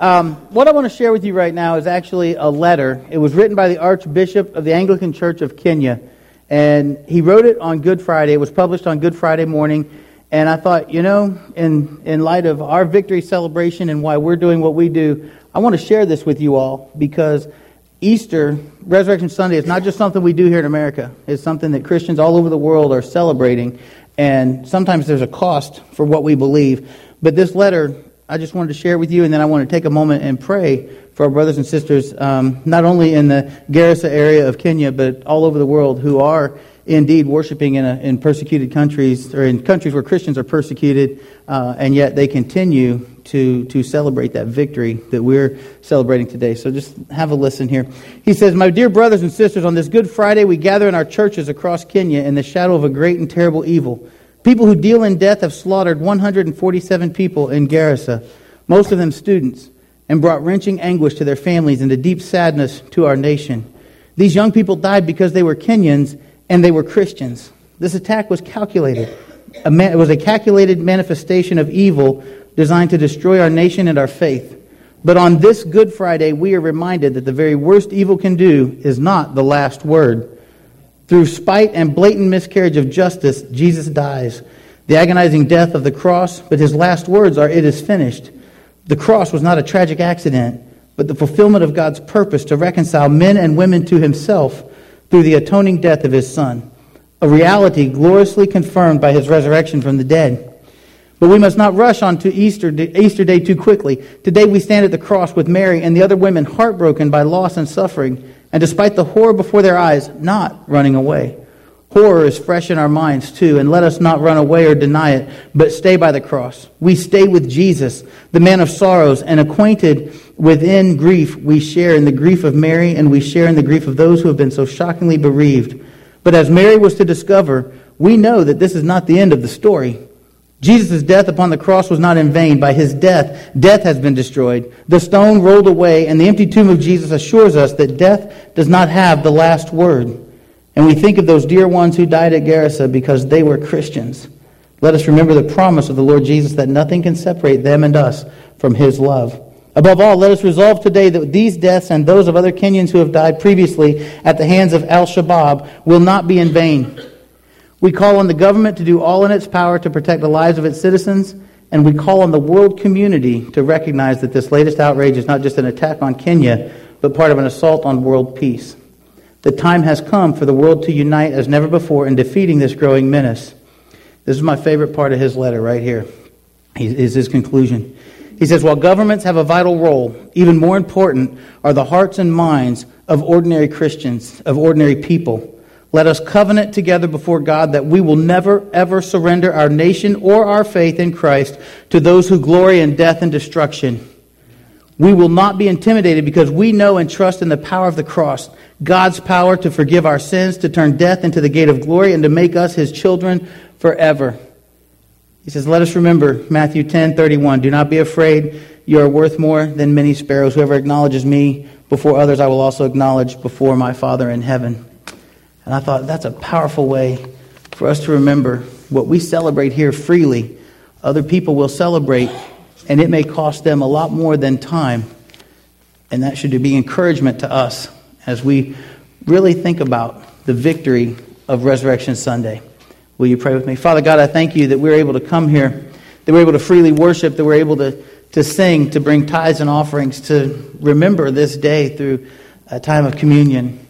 Um, what I want to share with you right now is actually a letter. It was written by the Archbishop of the Anglican Church of Kenya, and he wrote it on Good Friday. It was published on Good Friday morning, and I thought, you know, in, in light of our victory celebration and why we're doing what we do, I want to share this with you all because Easter, Resurrection Sunday, is not just something we do here in America. It's something that Christians all over the world are celebrating, and sometimes there's a cost for what we believe. But this letter I just wanted to share with you, and then I want to take a moment and pray for our brothers and sisters, um, not only in the Garissa area of Kenya, but all over the world who are indeed worshiping in, a, in persecuted countries, or in countries where Christians are persecuted, uh, and yet they continue to, to celebrate that victory that we're celebrating today. So just have a listen here. He says, My dear brothers and sisters, on this Good Friday, we gather in our churches across Kenya in the shadow of a great and terrible evil. People who deal in death have slaughtered 147 people in Garissa, most of them students, and brought wrenching anguish to their families and a deep sadness to our nation. These young people died because they were Kenyans and they were Christians. This attack was calculated. it was a calculated manifestation of evil designed to destroy our nation and our faith. But on this Good Friday, we are reminded that the very worst evil can do is not the last word. Through spite and blatant miscarriage of justice, Jesus dies. The agonizing death of the cross, but his last words are, It is finished. The cross was not a tragic accident, but the fulfillment of God's purpose to reconcile men and women to himself through the atoning death of his Son, a reality gloriously confirmed by his resurrection from the dead. But we must not rush on to Easter, Easter Day too quickly. Today we stand at the cross with Mary and the other women heartbroken by loss and suffering and despite the horror before their eyes, not running away. Horror is fresh in our minds too, and let us not run away or deny it, but stay by the cross. We stay with Jesus, the man of sorrows, and acquainted within grief, we share in the grief of Mary, and we share in the grief of those who have been so shockingly bereaved. But as Mary was to discover, we know that this is not the end of the story. Jesus' death upon the cross was not in vain. By his death, death has been destroyed. The stone rolled away, and the empty tomb of Jesus assures us that death does not have the last word. And we think of those dear ones who died at Garissa because they were Christians. Let us remember the promise of the Lord Jesus that nothing can separate them and us from his love. Above all, let us resolve today that these deaths and those of other Kenyans who have died previously at the hands of Al Shabaab will not be in vain. We call on the government to do all in its power to protect the lives of its citizens, and we call on the world community to recognize that this latest outrage is not just an attack on Kenya, but part of an assault on world peace. The time has come for the world to unite as never before in defeating this growing menace. This is my favorite part of his letter right here. Is his conclusion. He says, While governments have a vital role, even more important are the hearts and minds of ordinary Christians, of ordinary people. Let us covenant together before God that we will never, ever surrender our nation or our faith in Christ to those who glory in death and destruction. We will not be intimidated because we know and trust in the power of the cross, God's power to forgive our sins, to turn death into the gate of glory, and to make us his children forever. He says, Let us remember Matthew 10 31. Do not be afraid. You are worth more than many sparrows. Whoever acknowledges me before others, I will also acknowledge before my Father in heaven. And I thought that's a powerful way for us to remember what we celebrate here freely. Other people will celebrate, and it may cost them a lot more than time. And that should be encouragement to us as we really think about the victory of Resurrection Sunday. Will you pray with me? Father God, I thank you that we're able to come here, that we're able to freely worship, that we're able to, to sing, to bring tithes and offerings, to remember this day through a time of communion.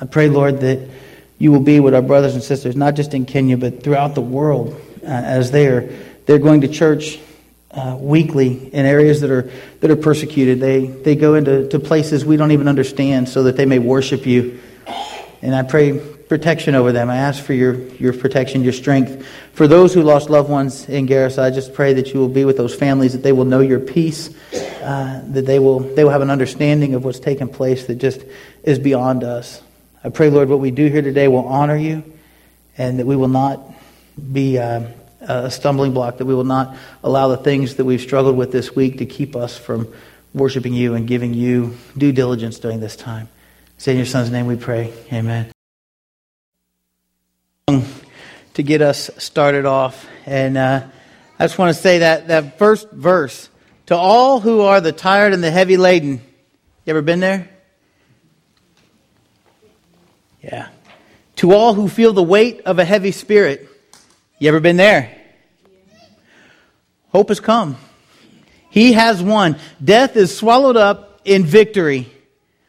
I pray, Lord, that you will be with our brothers and sisters, not just in Kenya, but throughout the world, uh, as they are they're going to church uh, weekly in areas that are that are persecuted. They they go into to places we don't even understand, so that they may worship you. And I pray protection over them. I ask for your your protection, your strength. For those who lost loved ones in Garissa, I just pray that you will be with those families, that they will know your peace, uh, that they will they will have an understanding of what's taken place that just is beyond us. I pray, Lord, what we do here today will honor you and that we will not be uh, a stumbling block, that we will not allow the things that we've struggled with this week to keep us from worshiping you and giving you due diligence during this time. Say in your son's name we pray. Amen. To get us started off, and uh, I just want to say that that first verse To all who are the tired and the heavy laden. You ever been there? Yeah. To all who feel the weight of a heavy spirit. You ever been there? Hope has come. He has won. Death is swallowed up in victory.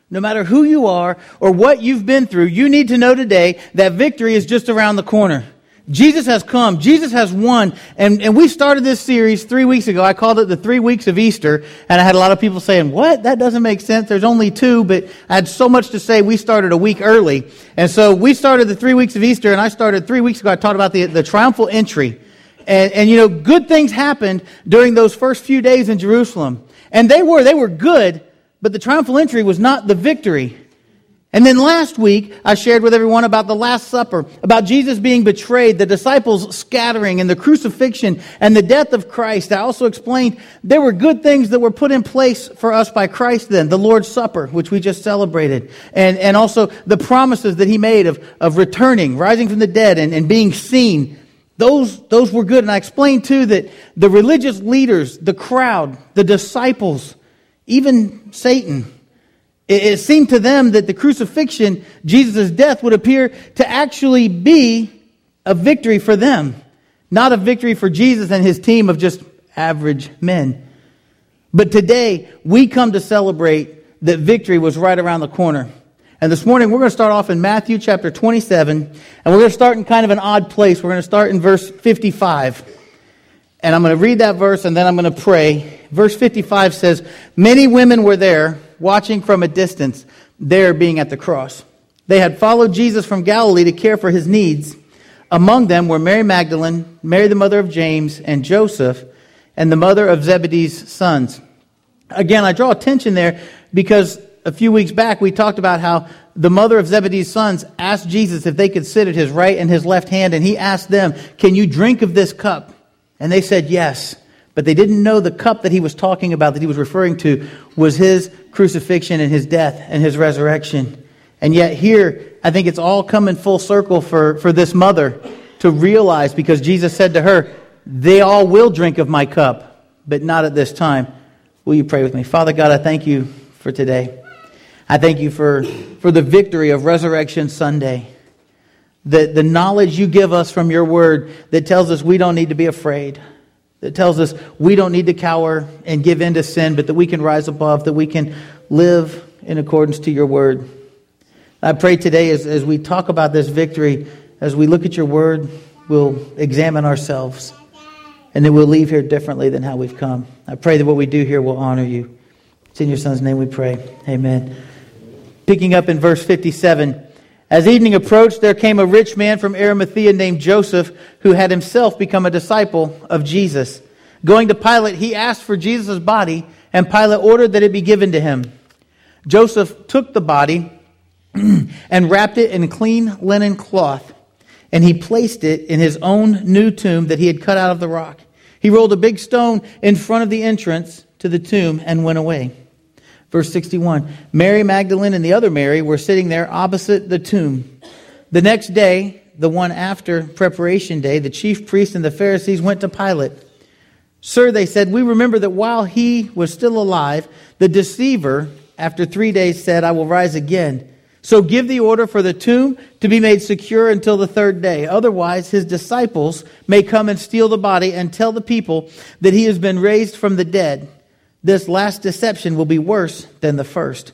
No matter who you are or what you've been through, you need to know today that victory is just around the corner. Jesus has come. Jesus has won. And, and we started this series three weeks ago. I called it the three weeks of Easter. And I had a lot of people saying, what? That doesn't make sense. There's only two, but I had so much to say. We started a week early. And so we started the three weeks of Easter and I started three weeks ago. I talked about the, the triumphal entry. And, and you know, good things happened during those first few days in Jerusalem. And they were, they were good, but the triumphal entry was not the victory. And then last week, I shared with everyone about the Last Supper, about Jesus being betrayed, the disciples scattering, and the crucifixion and the death of Christ. I also explained there were good things that were put in place for us by Christ then. The Lord's Supper, which we just celebrated. And, and also the promises that He made of, of returning, rising from the dead, and, and being seen. Those, those were good. And I explained too that the religious leaders, the crowd, the disciples, even Satan, it, it seemed to them that the crucifixion, Jesus' death, would appear to actually be a victory for them, not a victory for Jesus and his team of just average men. But today, we come to celebrate that victory was right around the corner. And this morning, we're going to start off in Matthew chapter 27, and we're going to start in kind of an odd place. We're going to start in verse 55. And I'm going to read that verse, and then I'm going to pray. Verse 55 says, Many women were there watching from a distance, there being at the cross. They had followed Jesus from Galilee to care for his needs. Among them were Mary Magdalene, Mary the mother of James and Joseph, and the mother of Zebedee's sons. Again, I draw attention there because a few weeks back we talked about how the mother of Zebedee's sons asked Jesus if they could sit at his right and his left hand, and he asked them, Can you drink of this cup? And they said yes. But they didn't know the cup that he was talking about, that he was referring to, was his crucifixion and his death and his resurrection. And yet, here, I think it's all coming full circle for, for this mother to realize because Jesus said to her, They all will drink of my cup, but not at this time. Will you pray with me? Father God, I thank you for today. I thank you for, for the victory of Resurrection Sunday. The, the knowledge you give us from your word that tells us we don't need to be afraid that tells us we don't need to cower and give in to sin, but that we can rise above, that we can live in accordance to your word. I pray today as, as we talk about this victory, as we look at your word, we'll examine ourselves and then we'll leave here differently than how we've come. I pray that what we do here will honor you. It's in your son's name we pray. Amen. Picking up in verse 57. As evening approached, there came a rich man from Arimathea named Joseph, who had himself become a disciple of Jesus. Going to Pilate, he asked for Jesus' body, and Pilate ordered that it be given to him. Joseph took the body and wrapped it in clean linen cloth, and he placed it in his own new tomb that he had cut out of the rock. He rolled a big stone in front of the entrance to the tomb and went away. Verse 61 Mary Magdalene and the other Mary were sitting there opposite the tomb. The next day, the one after preparation day, the chief priests and the Pharisees went to Pilate. Sir, they said, we remember that while he was still alive, the deceiver, after three days, said, I will rise again. So give the order for the tomb to be made secure until the third day. Otherwise, his disciples may come and steal the body and tell the people that he has been raised from the dead this last deception will be worse than the first.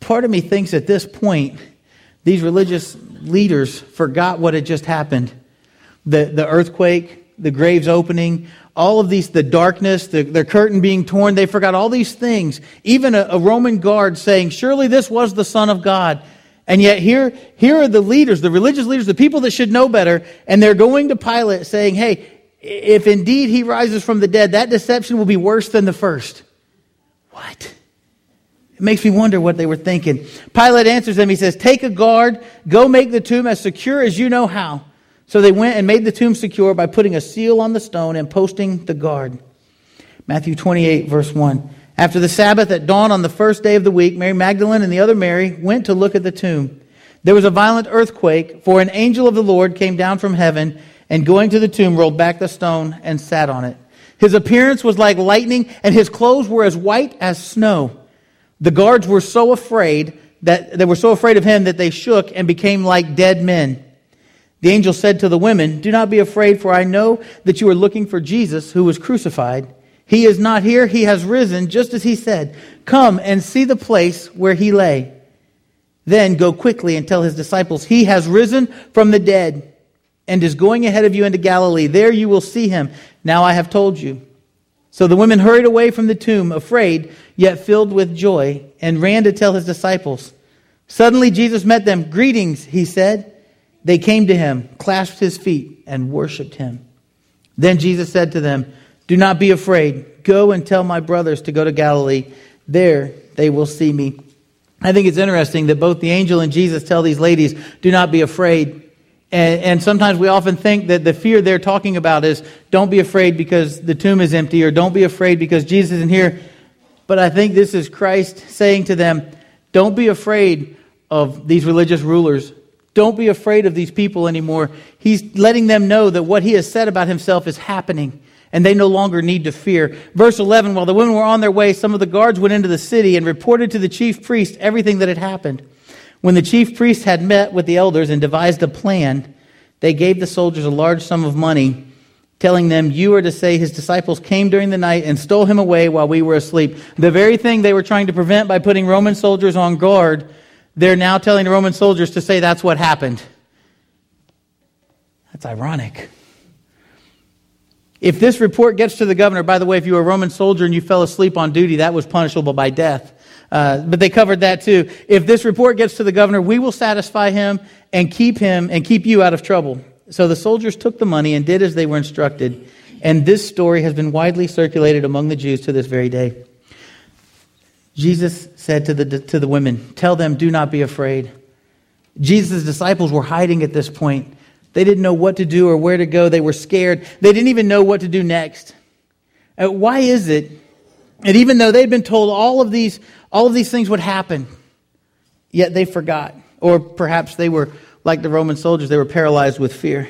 Part of me thinks at this point, these religious leaders forgot what had just happened the, the earthquake, the graves opening, all of these, the darkness, the, the curtain being torn. They forgot all these things. Even a, a Roman guard saying, Surely this was the Son of God. And yet here, here are the leaders, the religious leaders, the people that should know better, and they're going to Pilate saying, Hey, if indeed he rises from the dead, that deception will be worse than the first. What? It makes me wonder what they were thinking. Pilate answers them. He says, Take a guard, go make the tomb as secure as you know how. So they went and made the tomb secure by putting a seal on the stone and posting the guard. Matthew 28, verse 1. After the Sabbath at dawn on the first day of the week, Mary Magdalene and the other Mary went to look at the tomb. There was a violent earthquake, for an angel of the Lord came down from heaven and going to the tomb, rolled back the stone and sat on it. His appearance was like lightning, and his clothes were as white as snow. The guards were so afraid that they were so afraid of him that they shook and became like dead men. The angel said to the women, Do not be afraid, for I know that you are looking for Jesus who was crucified. He is not here, he has risen, just as he said. Come and see the place where he lay. Then go quickly and tell his disciples, He has risen from the dead and is going ahead of you into Galilee. There you will see him. Now I have told you. So the women hurried away from the tomb, afraid, yet filled with joy, and ran to tell his disciples. Suddenly Jesus met them. Greetings, he said. They came to him, clasped his feet, and worshiped him. Then Jesus said to them, Do not be afraid. Go and tell my brothers to go to Galilee. There they will see me. I think it's interesting that both the angel and Jesus tell these ladies, Do not be afraid. And, and, sometimes we often think that the fear they're talking about is don't be afraid because the tomb is empty or don't be afraid because Jesus isn't here. But I think this is Christ saying to them, don't be afraid of these religious rulers. Don't be afraid of these people anymore. He's letting them know that what he has said about himself is happening and they no longer need to fear. Verse 11 While the women were on their way, some of the guards went into the city and reported to the chief priest everything that had happened. When the chief priests had met with the elders and devised a plan, they gave the soldiers a large sum of money, telling them, You are to say his disciples came during the night and stole him away while we were asleep. The very thing they were trying to prevent by putting Roman soldiers on guard, they're now telling the Roman soldiers to say that's what happened. That's ironic. If this report gets to the governor, by the way, if you were a Roman soldier and you fell asleep on duty, that was punishable by death. Uh, but they covered that too. If this report gets to the governor, we will satisfy him and keep him and keep you out of trouble. So the soldiers took the money and did as they were instructed. And this story has been widely circulated among the Jews to this very day. Jesus said to the, to the women, Tell them, do not be afraid. Jesus' disciples were hiding at this point. They didn't know what to do or where to go. They were scared. They didn't even know what to do next. Uh, why is it and even though they'd been told all of these, all of these things would happen, yet they forgot. Or perhaps they were like the Roman soldiers, they were paralyzed with fear.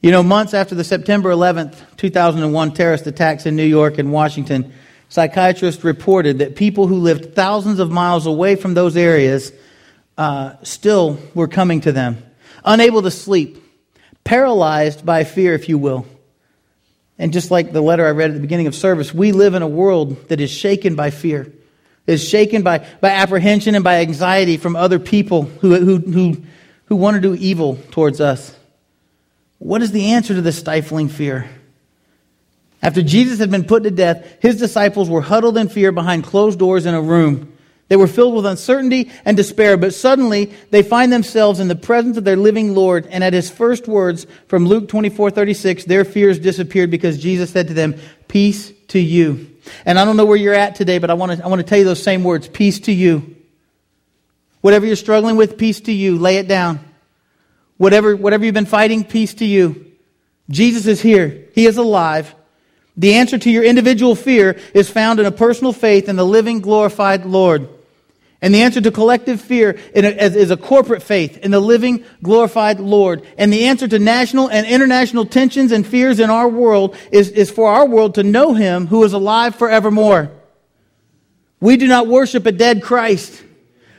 You know, months after the September 11th, 2001 terrorist attacks in New York and Washington, psychiatrists reported that people who lived thousands of miles away from those areas uh, still were coming to them, unable to sleep, paralyzed by fear, if you will. And just like the letter I read at the beginning of service, we live in a world that is shaken by fear, is shaken by, by apprehension and by anxiety from other people who, who, who, who want to do evil towards us. What is the answer to this stifling fear? After Jesus had been put to death, his disciples were huddled in fear behind closed doors in a room. They were filled with uncertainty and despair, but suddenly they find themselves in the presence of their living Lord. And at his first words from Luke 24 36, their fears disappeared because Jesus said to them, Peace to you. And I don't know where you're at today, but I want to, I want to tell you those same words peace to you. Whatever you're struggling with, peace to you. Lay it down. Whatever, whatever you've been fighting, peace to you. Jesus is here. He is alive. The answer to your individual fear is found in a personal faith in the living, glorified Lord. And the answer to collective fear is a corporate faith in the living, glorified Lord. And the answer to national and international tensions and fears in our world is, is for our world to know Him who is alive forevermore. We do not worship a dead Christ.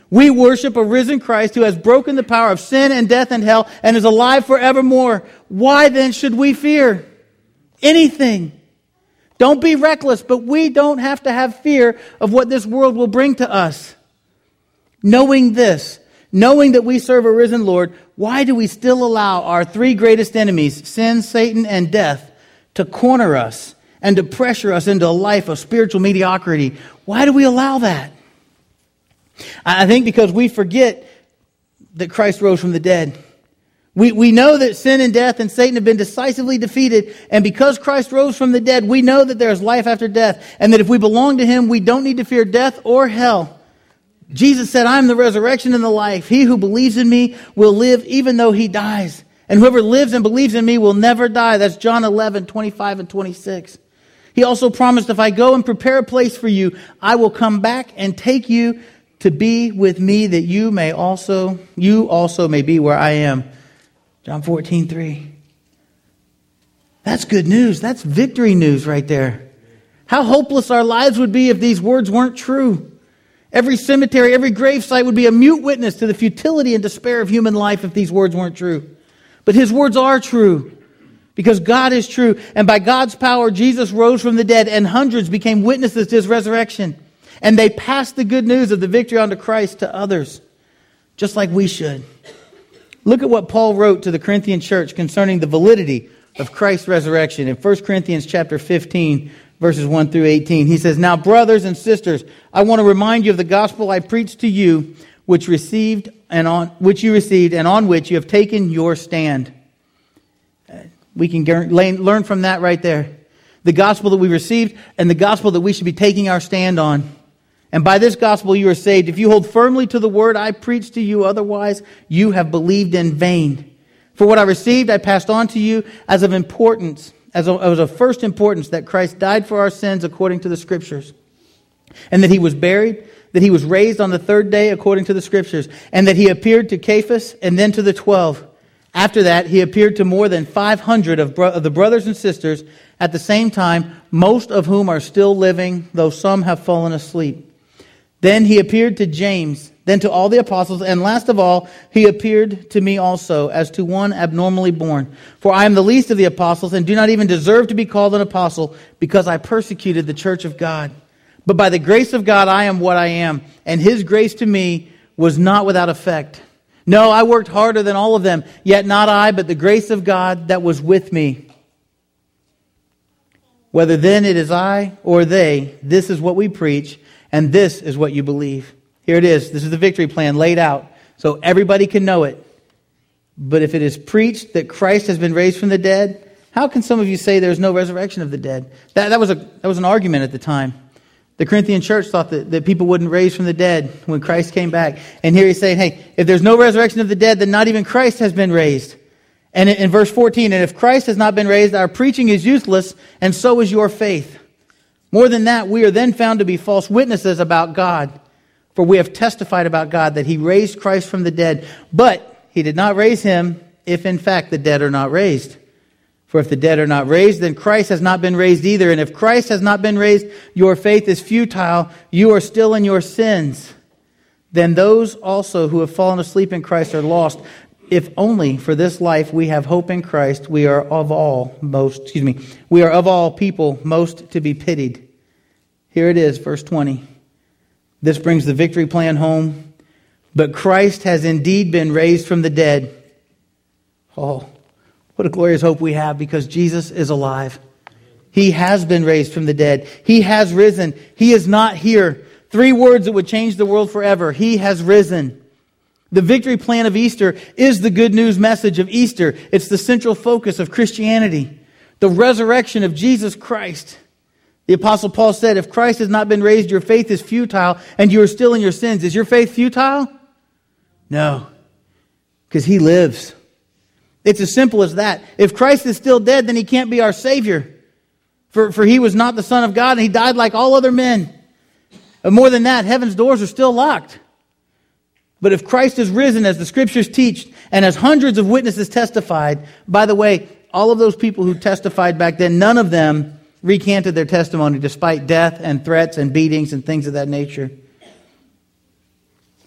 We worship a risen Christ who has broken the power of sin and death and hell and is alive forevermore. Why then should we fear anything? Don't be reckless, but we don't have to have fear of what this world will bring to us. Knowing this, knowing that we serve a risen Lord, why do we still allow our three greatest enemies, sin, Satan, and death, to corner us and to pressure us into a life of spiritual mediocrity? Why do we allow that? I think because we forget that Christ rose from the dead. We, we know that sin and death and Satan have been decisively defeated. And because Christ rose from the dead, we know that there is life after death. And that if we belong to Him, we don't need to fear death or hell. Jesus said, I am the resurrection and the life. He who believes in me will live even though he dies. And whoever lives and believes in me will never die. That's John 11, 25 and 26. He also promised, if I go and prepare a place for you, I will come back and take you to be with me that you may also, you also may be where I am. John 14, 3. That's good news. That's victory news right there. How hopeless our lives would be if these words weren't true. Every cemetery, every gravesite would be a mute witness to the futility and despair of human life if these words weren't true. But his words are true because God is true. And by God's power, Jesus rose from the dead and hundreds became witnesses to his resurrection. And they passed the good news of the victory onto Christ to others, just like we should. Look at what Paul wrote to the Corinthian church concerning the validity of Christ's resurrection in 1 Corinthians chapter 15 verses 1 through 18. He says, "Now brothers and sisters, I want to remind you of the gospel I preached to you, which received and on which you received and on which you have taken your stand." Uh, we can learn from that right there. The gospel that we received and the gospel that we should be taking our stand on. And by this gospel you are saved if you hold firmly to the word I preached to you, otherwise you have believed in vain. For what I received, I passed on to you as of importance, as of, as of first importance, that Christ died for our sins according to the Scriptures, and that he was buried, that he was raised on the third day according to the Scriptures, and that he appeared to Cephas and then to the twelve. After that, he appeared to more than 500 of, bro- of the brothers and sisters at the same time, most of whom are still living, though some have fallen asleep. Then he appeared to James then to all the apostles, and last of all, he appeared to me also as to one abnormally born. For I am the least of the apostles, and do not even deserve to be called an apostle, because I persecuted the church of God. But by the grace of God, I am what I am, and his grace to me was not without effect. No, I worked harder than all of them, yet not I, but the grace of God that was with me. Whether then it is I or they, this is what we preach, and this is what you believe. Here it is. This is the victory plan laid out so everybody can know it. But if it is preached that Christ has been raised from the dead, how can some of you say there's no resurrection of the dead? That, that, was, a, that was an argument at the time. The Corinthian church thought that, that people wouldn't raise from the dead when Christ came back. And here he's saying, hey, if there's no resurrection of the dead, then not even Christ has been raised. And in, in verse 14, and if Christ has not been raised, our preaching is useless, and so is your faith. More than that, we are then found to be false witnesses about God. For we have testified about God that he raised Christ from the dead, but he did not raise him if in fact the dead are not raised. For if the dead are not raised, then Christ has not been raised either. And if Christ has not been raised, your faith is futile. You are still in your sins. Then those also who have fallen asleep in Christ are lost. If only for this life we have hope in Christ, we are of all most, excuse me, we are of all people most to be pitied. Here it is, verse 20. This brings the victory plan home. But Christ has indeed been raised from the dead. Oh, what a glorious hope we have because Jesus is alive. He has been raised from the dead. He has risen. He is not here. Three words that would change the world forever. He has risen. The victory plan of Easter is the good news message of Easter. It's the central focus of Christianity. The resurrection of Jesus Christ. The apostle Paul said, if Christ has not been raised, your faith is futile and you are still in your sins. Is your faith futile? No. Because he lives. It's as simple as that. If Christ is still dead, then he can't be our Savior. For, for he was not the Son of God and he died like all other men. And more than that, heaven's doors are still locked. But if Christ is risen, as the scriptures teach, and as hundreds of witnesses testified, by the way, all of those people who testified back then, none of them recanted their testimony despite death and threats and beatings and things of that nature.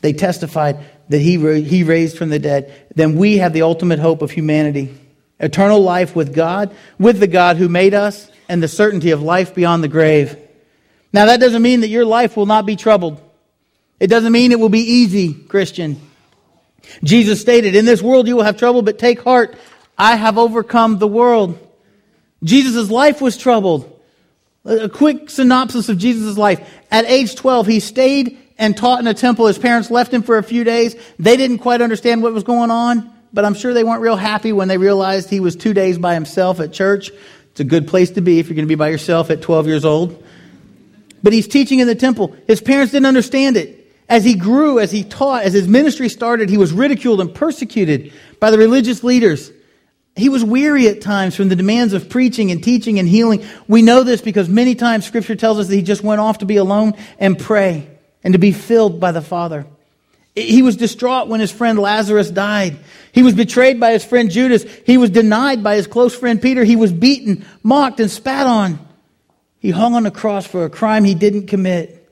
They testified that he, he raised from the dead. Then we have the ultimate hope of humanity eternal life with God, with the God who made us, and the certainty of life beyond the grave. Now, that doesn't mean that your life will not be troubled. It doesn't mean it will be easy, Christian. Jesus stated, In this world you will have trouble, but take heart. I have overcome the world. Jesus' life was troubled. A quick synopsis of Jesus' life. At age 12, he stayed and taught in a temple. His parents left him for a few days. They didn't quite understand what was going on, but I'm sure they weren't real happy when they realized he was two days by himself at church. It's a good place to be if you're going to be by yourself at 12 years old. But he's teaching in the temple. His parents didn't understand it. As he grew, as he taught, as his ministry started, he was ridiculed and persecuted by the religious leaders. He was weary at times from the demands of preaching and teaching and healing. We know this because many times scripture tells us that he just went off to be alone and pray and to be filled by the Father. He was distraught when his friend Lazarus died. He was betrayed by his friend Judas. He was denied by his close friend Peter. He was beaten, mocked, and spat on. He hung on the cross for a crime he didn't commit.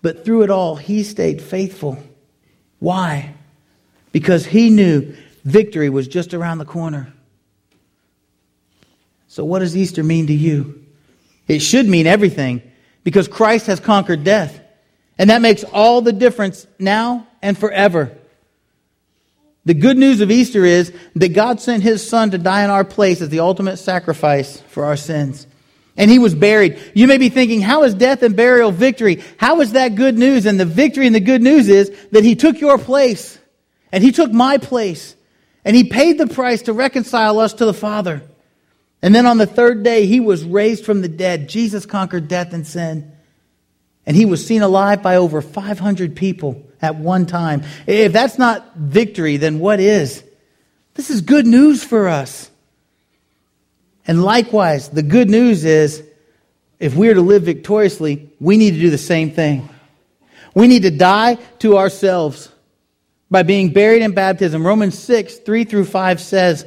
But through it all, he stayed faithful. Why? Because he knew victory was just around the corner. So, what does Easter mean to you? It should mean everything because Christ has conquered death. And that makes all the difference now and forever. The good news of Easter is that God sent his son to die in our place as the ultimate sacrifice for our sins. And he was buried. You may be thinking, how is death and burial victory? How is that good news? And the victory and the good news is that he took your place and he took my place and he paid the price to reconcile us to the Father. And then on the third day, he was raised from the dead. Jesus conquered death and sin. And he was seen alive by over 500 people at one time. If that's not victory, then what is? This is good news for us. And likewise, the good news is if we are to live victoriously, we need to do the same thing. We need to die to ourselves by being buried in baptism. Romans 6, 3 through 5 says,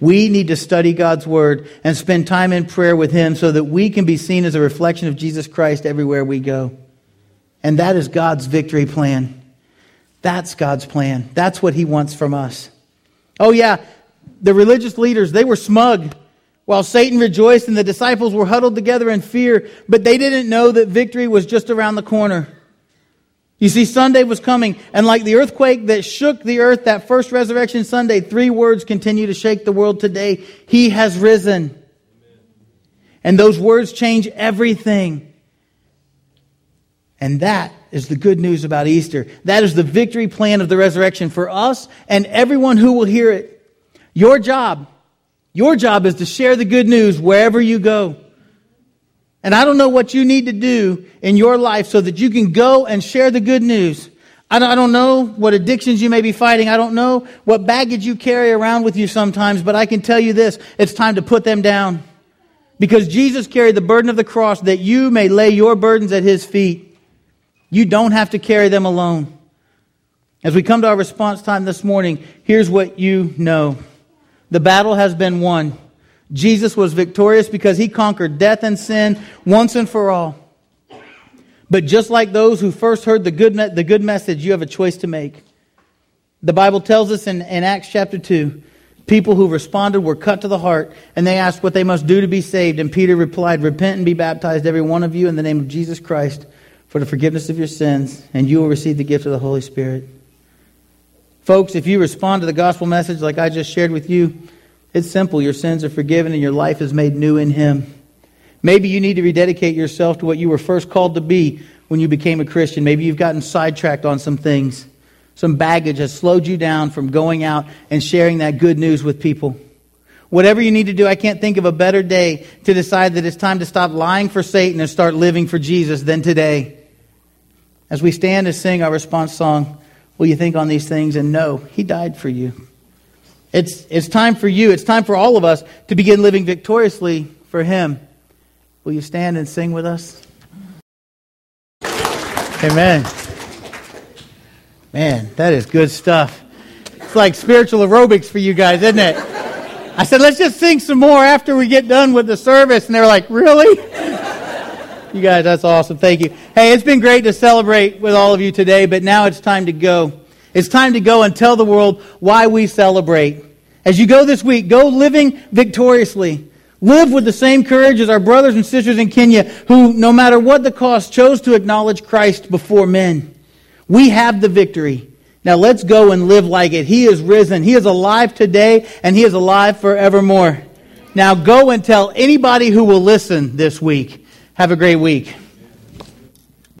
We need to study God's word and spend time in prayer with him so that we can be seen as a reflection of Jesus Christ everywhere we go. And that is God's victory plan. That's God's plan. That's what He wants from us. Oh, yeah, the religious leaders, they were smug while Satan rejoiced and the disciples were huddled together in fear, but they didn't know that victory was just around the corner. You see, Sunday was coming, and like the earthquake that shook the earth that first resurrection Sunday, three words continue to shake the world today. He has risen. And those words change everything. And that is the good news about Easter. That is the victory plan of the resurrection for us and everyone who will hear it. Your job, your job is to share the good news wherever you go. And I don't know what you need to do in your life so that you can go and share the good news. I don't know what addictions you may be fighting. I don't know what baggage you carry around with you sometimes, but I can tell you this it's time to put them down. Because Jesus carried the burden of the cross that you may lay your burdens at his feet. You don't have to carry them alone. As we come to our response time this morning, here's what you know the battle has been won. Jesus was victorious because he conquered death and sin once and for all. But just like those who first heard the good, the good message, you have a choice to make. The Bible tells us in, in Acts chapter 2 people who responded were cut to the heart, and they asked what they must do to be saved. And Peter replied, Repent and be baptized, every one of you, in the name of Jesus Christ for the forgiveness of your sins, and you will receive the gift of the Holy Spirit. Folks, if you respond to the gospel message like I just shared with you, it's simple. Your sins are forgiven and your life is made new in Him. Maybe you need to rededicate yourself to what you were first called to be when you became a Christian. Maybe you've gotten sidetracked on some things. Some baggage has slowed you down from going out and sharing that good news with people. Whatever you need to do, I can't think of a better day to decide that it's time to stop lying for Satan and start living for Jesus than today. As we stand and sing our response song, will you think on these things and know He died for you? It's, it's time for you, it's time for all of us to begin living victoriously for Him. Will you stand and sing with us? Amen. Man, that is good stuff. It's like spiritual aerobics for you guys, isn't it? I said, let's just sing some more after we get done with the service. And they're like, really? you guys, that's awesome. Thank you. Hey, it's been great to celebrate with all of you today, but now it's time to go. It's time to go and tell the world why we celebrate. As you go this week, go living victoriously. Live with the same courage as our brothers and sisters in Kenya who, no matter what the cost, chose to acknowledge Christ before men. We have the victory. Now let's go and live like it. He is risen. He is alive today and he is alive forevermore. Now go and tell anybody who will listen this week. Have a great week.